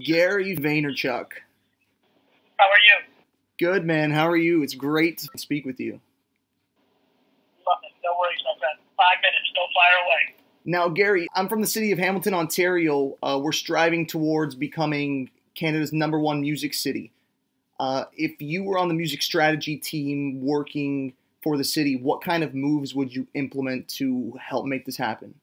Gary Vaynerchuk. How are you? Good, man. How are you? It's great to speak with you. No worries, my friend. Five minutes. Don't fire away. Now, Gary, I'm from the city of Hamilton, Ontario. Uh, we're striving towards becoming Canada's number one music city. Uh, if you were on the music strategy team working for the city, what kind of moves would you implement to help make this happen?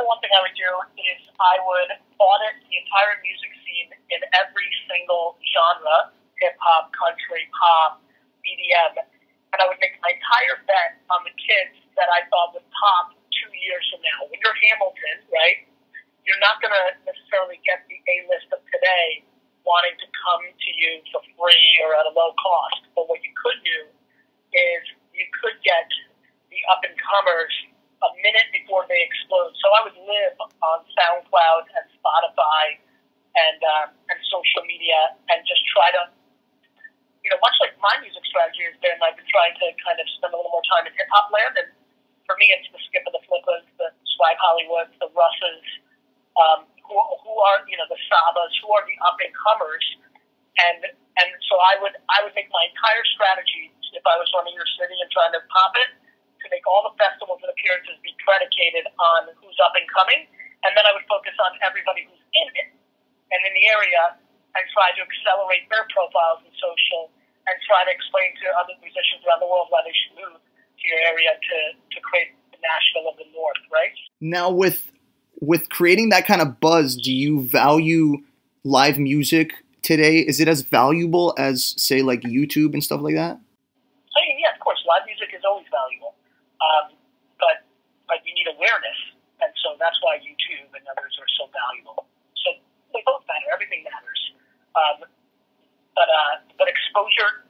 The one thing I would do is I would audit the entire music scene in every single genre hip hop, country, pop, EDM and I would make my entire bet on the kids that I thought would pop two years from now. When you're Hamilton, right, you're not going to necessarily get the A list of today wanting to come to you for free or at a low cost. But what you could do is you could get the up and comers a minute before they explode. So I would live on SoundCloud and Spotify and um, and social media and just try to, you know, much like my music strategy has been, I've been trying to kind of spend a little more time in hip hop land. And for me, it's the Skip of the Flippers, the Swag Hollywoods, the Russes, um, who, who are you know the Sabas, who are the up and comers. And and so I would I would make my entire strategy if I was running your city and trying to pop it to make all the festivals and appearances predicated on who's up and coming, and then I would focus on everybody who's in it and in the area and try to accelerate their profiles in social and try to explain to other musicians around the world why they should move to your area to, to create the Nashville of the North, right? Now, with with creating that kind of buzz, do you value live music today? Is it as valuable as, say, like YouTube and stuff like that? I mean, yeah, of course, live music is always valuable, um, but you need awareness, and so that's why YouTube and others are so valuable. So they both matter. Everything matters, um, but uh, but exposure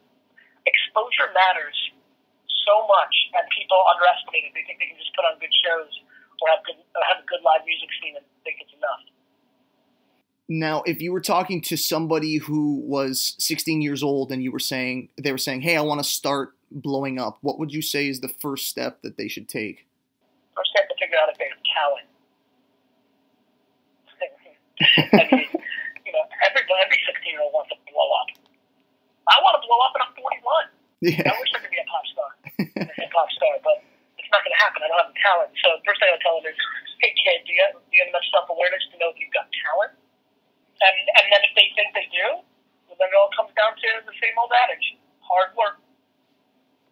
exposure matters so much, and people underestimate it. They think they can just put on good shows or have good or have a good live music scene and think it's enough. Now, if you were talking to somebody who was 16 years old and you were saying they were saying, "Hey, I want to start blowing up," what would you say is the first step that they should take? First step to figure out if they have talent. I mean, you know, every every 16 year old wants to blow up. I want to blow up, and I'm 41. Yeah. I wish I could be a pop star, a hip hop star, but it's not going to happen. I don't have the talent. So the first thing I would tell them is, "Hey, kid, do you have, do you have enough self awareness to know if you've got talent?" And and then if they think they do, well, then it all comes down to the same old adage: hard work.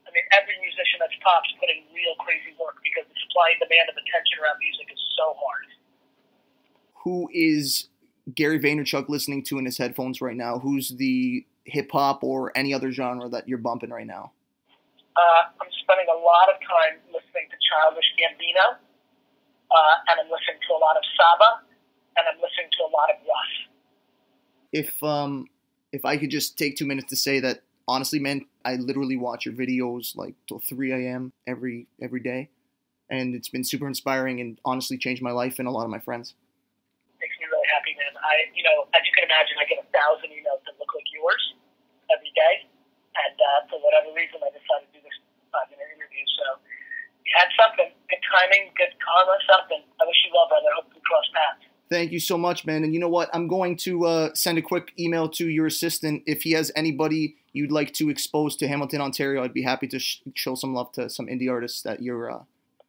I mean, every musician that's pop's putting real crazy work because the supply and demand of attention around music is so hard. Who is Gary Vaynerchuk listening to in his headphones right now? Who's the hip hop or any other genre that you're bumping right now? Uh, I'm spending a lot of time listening to Childish Gambino, uh, and I'm listening to a lot of Saba, and I'm listening to a lot of Russ. If um if I could just take two minutes to say that honestly, man, I literally watch your videos like till 3 a.m. every every day, and it's been super inspiring and honestly changed my life and a lot of my friends. Makes me really happy, man. I, you know, as you can imagine, I get a thousand emails that look like yours every day, and uh, for whatever reason, I decided to do this five-minute interview. So you had something, good timing, good karma, something. I wish you well, brother. I hope we cross paths. Thank you so much, man. And you know what? I'm going to uh, send a quick email to your assistant. If he has anybody you'd like to expose to Hamilton, Ontario, I'd be happy to sh- show some love to some indie artists that you're uh,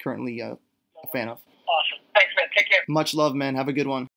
currently uh, a fan of. Awesome. Thanks, man. Take care. Much love, man. Have a good one.